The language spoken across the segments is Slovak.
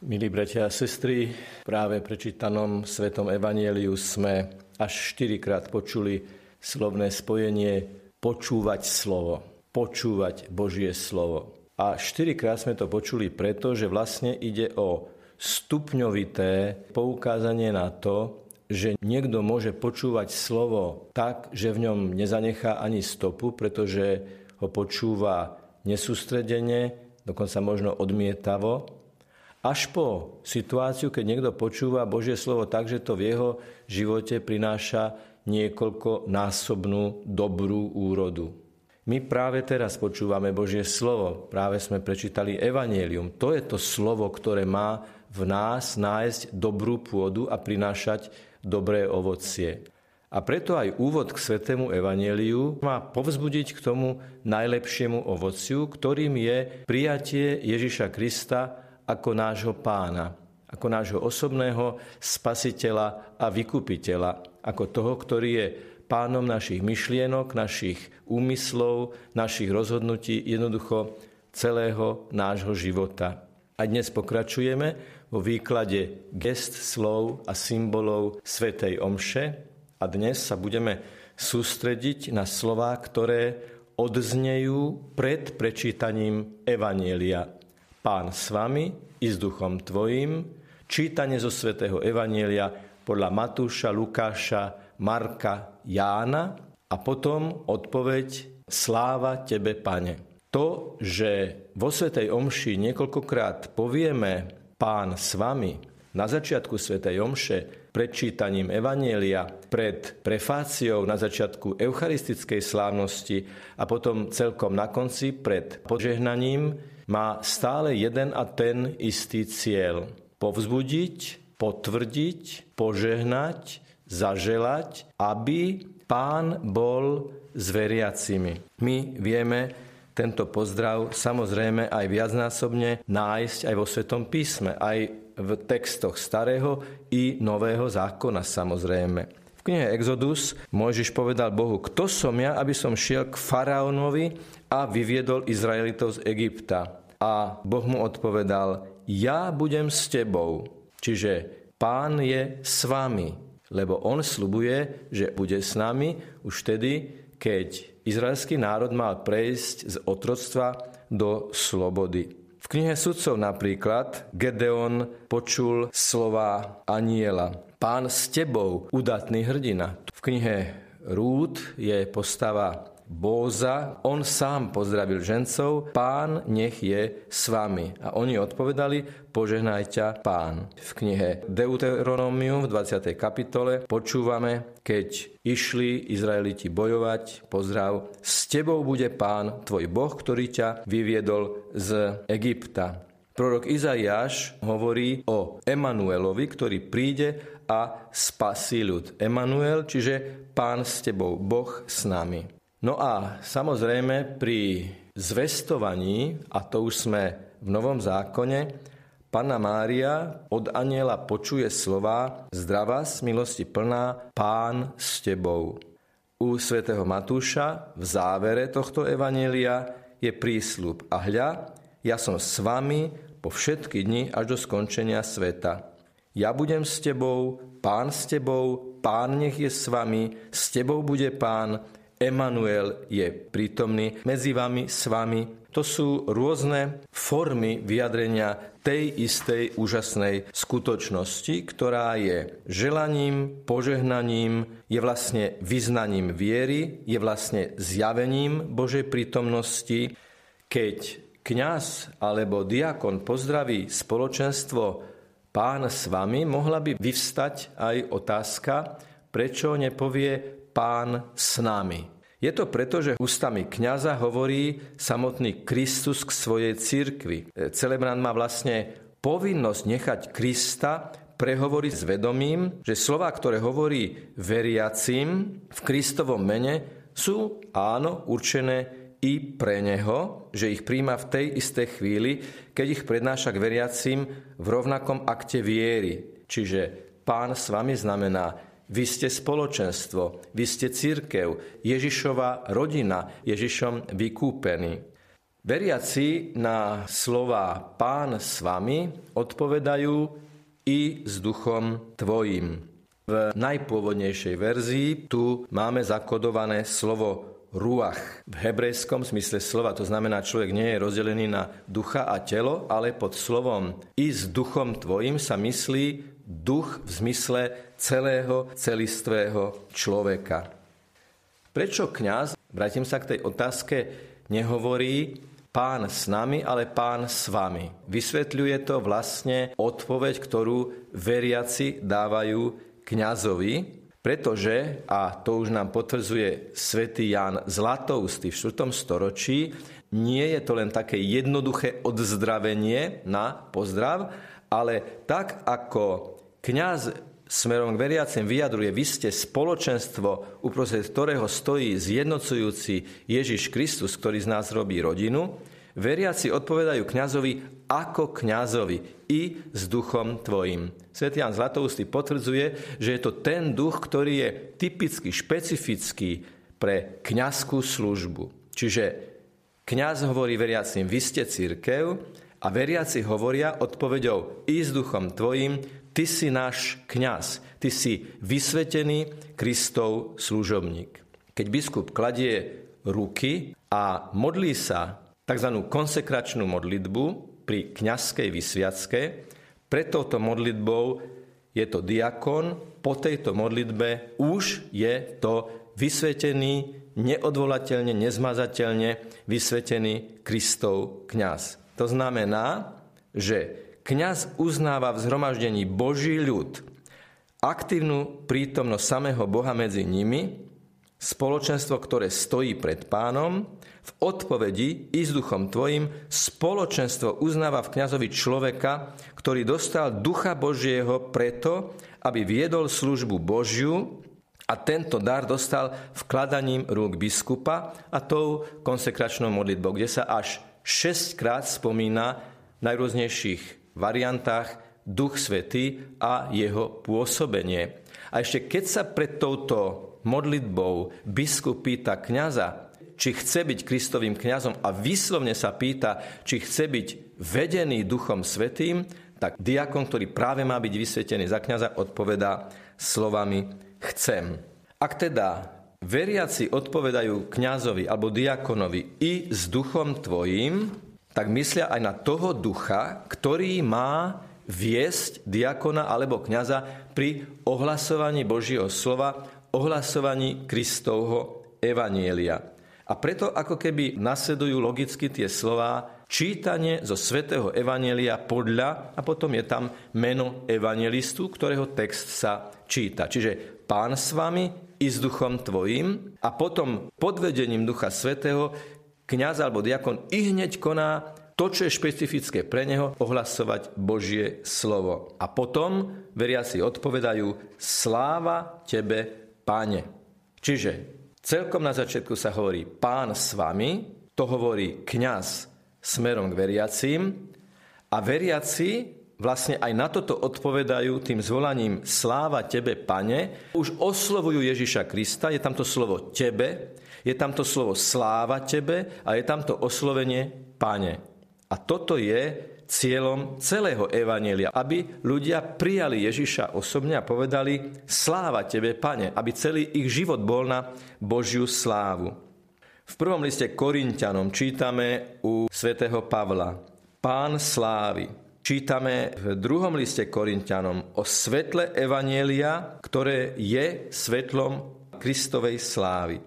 Milí bratia a sestry, práve prečítanom Svetom Evanieliu sme až štyrikrát počuli slovné spojenie počúvať slovo, počúvať Božie slovo. A štyrikrát sme to počuli preto, že vlastne ide o stupňovité poukázanie na to, že niekto môže počúvať slovo tak, že v ňom nezanechá ani stopu, pretože ho počúva nesústredene, dokonca možno odmietavo, až po situáciu, keď niekto počúva Božie slovo tak, že to v jeho živote prináša niekoľko násobnú dobrú úrodu. My práve teraz počúvame Božie slovo, práve sme prečítali Evangelium. To je to slovo, ktoré má v nás nájsť dobrú pôdu a prinášať dobré ovocie. A preto aj úvod k svetému evaneliu má povzbudiť k tomu najlepšiemu ovociu, ktorým je prijatie Ježiša Krista ako nášho pána, ako nášho osobného spasiteľa a vykupiteľa, ako toho, ktorý je pánom našich myšlienok, našich úmyslov, našich rozhodnutí, jednoducho celého nášho života. A dnes pokračujeme vo výklade gest, slov a symbolov Svetej Omše a dnes sa budeme sústrediť na slová, ktoré odznejú pred prečítaním Evanielia. Pán s vami i s duchom tvojim. Čítanie zo svätého Evanielia podľa Matúša, Lukáša, Marka, Jána a potom odpoveď Sláva tebe, pane. To, že vo Svetej Omši niekoľkokrát povieme Pán s vami na začiatku Svetej Omše pred čítaním Evanielia, pred prefáciou na začiatku eucharistickej slávnosti a potom celkom na konci pred požehnaním má stále jeden a ten istý cieľ. Povzbudiť, potvrdiť, požehnať, zaželať, aby pán bol s veriacimi. My vieme tento pozdrav samozrejme aj viacnásobne nájsť aj vo Svetom písme, aj v textoch starého i nového zákona samozrejme. V knihe Exodus Mojžiš povedal Bohu, kto som ja, aby som šiel k faraónovi a vyviedol Izraelitov z Egypta. A Boh mu odpovedal, ja budem s tebou. Čiže pán je s vami, lebo on slubuje, že bude s nami už vtedy, keď izraelský národ mal prejsť z otroctva do slobody. V knihe sudcov napríklad Gedeon počul slova aniela. Pán s tebou, udatný hrdina. V knihe Rúd je postava Bóza, on sám pozdravil žencov, pán nech je s vami. A oni odpovedali, požehnaj ťa pán. V knihe Deuteronomium v 20. kapitole počúvame, keď išli Izraeliti bojovať, pozdrav, s tebou bude pán, tvoj Boh, ktorý ťa vyviedol z Egypta. Prorok Izaiáš hovorí o Emanuelovi, ktorý príde a spasí ľud. Emanuel, čiže pán s tebou, Boh s nami. No a samozrejme pri zvestovaní, a to už sme v Novom zákone, Panna Mária od aniela počuje slova Zdravá z milosti plná, Pán s tebou. U svätého Matúša v závere tohto evanelia je prísľub a hľa, ja som s vami po všetky dni až do skončenia sveta. Ja budem s tebou, pán s tebou, pán nech je s vami, s tebou bude pán, Emanuel je prítomný medzi vami, s vami. To sú rôzne formy vyjadrenia tej istej úžasnej skutočnosti, ktorá je želaním, požehnaním, je vlastne vyznaním viery, je vlastne zjavením Božej prítomnosti. Keď kňaz alebo diakon pozdraví spoločenstvo pán s vami, mohla by vyvstať aj otázka, prečo nepovie pán s nami. Je to preto, že ústami kňaza hovorí samotný Kristus k svojej cirkvi. E, celebrant má vlastne povinnosť nechať Krista prehovoriť s vedomím, že slova, ktoré hovorí veriacim v Kristovom mene, sú áno určené i pre neho, že ich príjma v tej istej chvíli, keď ich prednáša k veriacim v rovnakom akte viery. Čiže pán s vami znamená vy ste spoločenstvo, vy ste církev, Ježišova rodina, Ježišom vykúpený. Veriaci na slova Pán s vami odpovedajú i s duchom tvojim. V najpôvodnejšej verzii tu máme zakodované slovo ruach. V hebrejskom smysle slova to znamená, človek nie je rozdelený na ducha a telo, ale pod slovom i s duchom tvojim sa myslí duch v zmysle celého celistvého človeka. Prečo kňaz, vrátim sa k tej otázke, nehovorí pán s nami, ale pán s vami. Vysvetľuje to vlastne odpoveď, ktorú veriaci dávajú kňazovi, pretože, a to už nám potvrdzuje svätý Ján Zlatoustý v 4. storočí, nie je to len také jednoduché odzdravenie na pozdrav, ale tak ako kňaz smerom k veriacim vyjadruje, vy ste spoločenstvo, uprostred ktorého stojí zjednocujúci Ježiš Kristus, ktorý z nás robí rodinu, veriaci odpovedajú kňazovi ako kňazovi i s duchom tvojim. Svetý Jan Zlatoustý potvrdzuje, že je to ten duch, ktorý je typicky, špecifický pre kňazskú službu. Čiže kňaz hovorí veriacim, vy ste církev a veriaci hovoria odpovedou i s duchom tvojim, Ty si náš kňaz, ty si vysvetený Kristov služobník. Keď biskup kladie ruky a modlí sa tzv. konsekračnú modlitbu pri kňazskej vysviacke, pred touto modlitbou je to diakon, po tejto modlitbe už je to vysvetený, neodvolateľne, nezmazateľne vysvetený Kristov kňaz. To znamená, že kňaz uznáva v zhromaždení Boží ľud, aktívnu prítomnosť samého Boha medzi nimi, spoločenstvo, ktoré stojí pred pánom, v odpovedi i s duchom tvojim spoločenstvo uznáva v kňazovi človeka, ktorý dostal ducha Božieho preto, aby viedol službu Božiu a tento dar dostal vkladaním rúk biskupa a tou konsekračnou modlitbou, kde sa až šestkrát spomína najrôznejších variantách Duch Svetý a jeho pôsobenie. A ešte keď sa pred touto modlitbou biskup pýta kňaza, či chce byť Kristovým kňazom a vyslovne sa pýta, či chce byť vedený Duchom Svetým, tak diakon, ktorý práve má byť vysvetený za kňaza, odpovedá slovami chcem. Ak teda veriaci odpovedajú kňazovi alebo diakonovi i s duchom tvojim, tak myslia aj na toho ducha, ktorý má viesť diakona alebo kňaza pri ohlasovaní Božieho slova, ohlasovaní Kristovho evanielia. A preto ako keby nasledujú logicky tie slova čítanie zo svätého evanielia podľa a potom je tam meno evangelistu, ktorého text sa číta. Čiže pán s vami i s duchom tvojim a potom pod vedením ducha svätého kňaz alebo diakon i hneď koná to, čo je špecifické pre neho, ohlasovať Božie slovo. A potom veriaci odpovedajú sláva tebe, páne. Čiže celkom na začiatku sa hovorí pán s vami, to hovorí kňaz smerom k veriacím a veriaci vlastne aj na toto odpovedajú tým zvolaním sláva tebe, pane. Už oslovujú Ježiša Krista, je tam to slovo tebe, je tam to slovo sláva tebe a je tam to oslovenie pane. A toto je cieľom celého Evanielia, aby ľudia prijali Ježiša osobne a povedali sláva tebe, pane, aby celý ich život bol na Božiu slávu. V prvom liste Korintianom čítame u svätého Pavla Pán slávy. Čítame v druhom liste Korintianom o svetle Evanielia, ktoré je svetlom Kristovej slávy.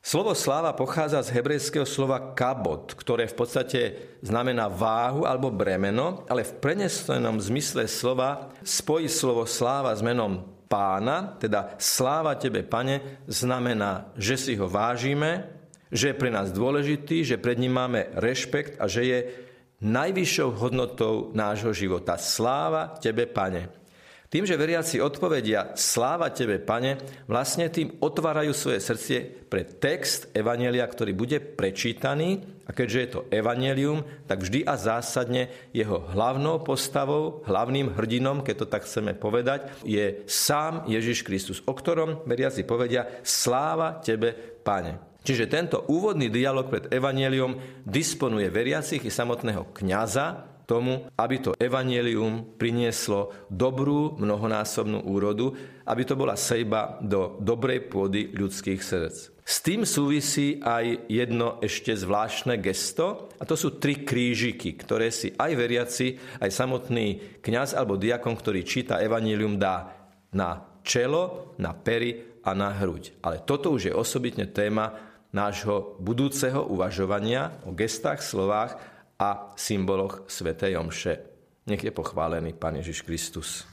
Slovo sláva pochádza z hebrejského slova kabot, ktoré v podstate znamená váhu alebo bremeno, ale v prenesenom zmysle slova spojí slovo sláva s menom pána, teda sláva tebe, pane, znamená, že si ho vážime, že je pre nás dôležitý, že pred ním máme rešpekt a že je najvyššou hodnotou nášho života. Sláva tebe, pane. Tým, že veriaci odpovedia sláva Tebe, Pane, vlastne tým otvárajú svoje srdcie pre text Evanelia, ktorý bude prečítaný a keďže je to Evangelium, tak vždy a zásadne jeho hlavnou postavou, hlavným hrdinom, keď to tak chceme povedať, je sám Ježiš Kristus, o ktorom veriaci povedia sláva Tebe, Pane. Čiže tento úvodný dialog pred evanelium disponuje veriacich i samotného kňaza tomu, aby to evanelium prinieslo dobrú mnohonásobnú úrodu, aby to bola sejba do dobrej pôdy ľudských srdc. S tým súvisí aj jedno ešte zvláštne gesto, a to sú tri krížiky, ktoré si aj veriaci, aj samotný kňaz alebo diakon, ktorý číta evanílium, dá na čelo, na pery a na hruď. Ale toto už je osobitne téma nášho budúceho uvažovania o gestách, slovách a symboloch Svetej Omše. Nech je pochválený Pán Ježiš Kristus.